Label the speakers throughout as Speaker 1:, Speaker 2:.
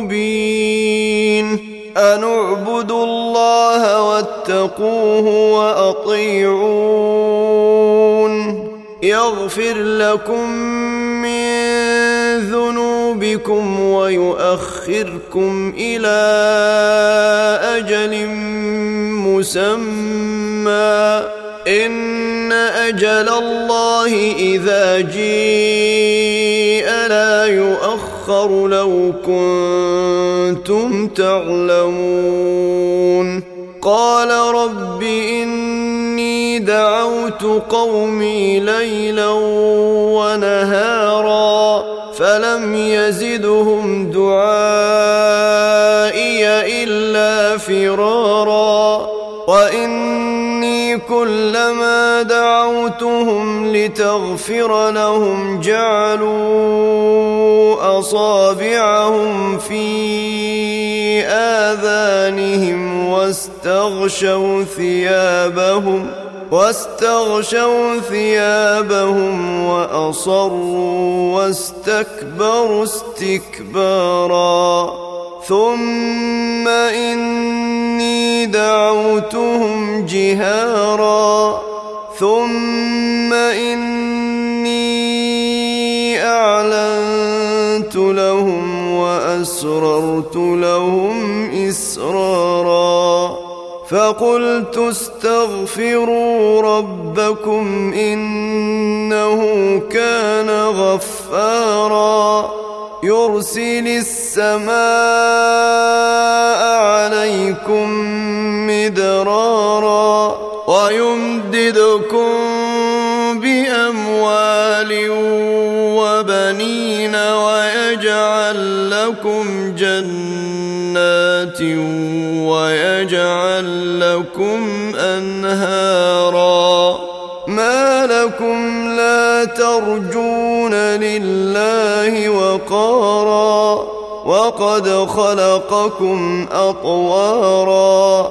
Speaker 1: مبين. ان اعبدوا الله واتقوه واطيعون. يغفر لكم من ذنوبكم ويؤخركم إلى أجل مسمى. ان أجل الله اذا جيء لا يؤخر لو كنتم تعلمون. قال رب إني دعوت قومي ليلا ونهارا فلم يزدهم دعائي إلا فرارا. وإني كلما دعوتهم لتغفر لهم جعلوا اصابعهم في آذانهم واستغشوا ثيابهم واستغشوا ثيابهم وأصروا واستكبروا استكبارا. ثم إني دعوتهم جهارا. ثم لهم وأسررت لهم إسرارا فقلت استغفروا ربكم إنه كان غفارا يرسل السماء عليكم مدرارا ويمددكم بأموال وبنين ويجعل لكم جنات ويجعل لكم أنهارا. ما لكم لا ترجون لله وقارا. وقد خلقكم أطوارا.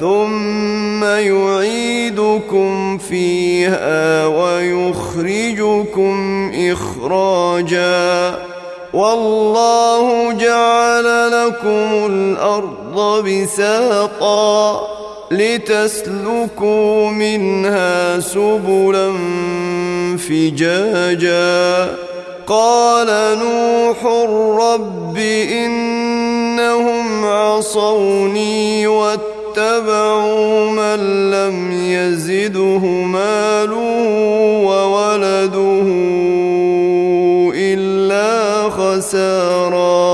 Speaker 1: ثم يعيدكم فيها ويخرجكم إخراجا. والله جعل لكم الأرض بساطا لتسلكوا منها سبلا فجاجا. قال نوح رب إنهم عصوني واتبعوا من لم يزده ماله وولده إلا خسارا.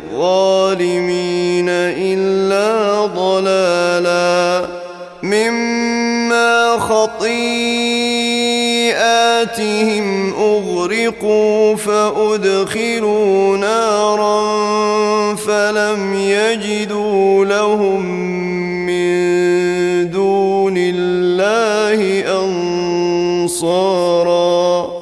Speaker 1: إلا ضلالا مما خطيئاتهم أغرقوا فأدخلوا نارا فلم يجدوا لهم من دون الله أنصارا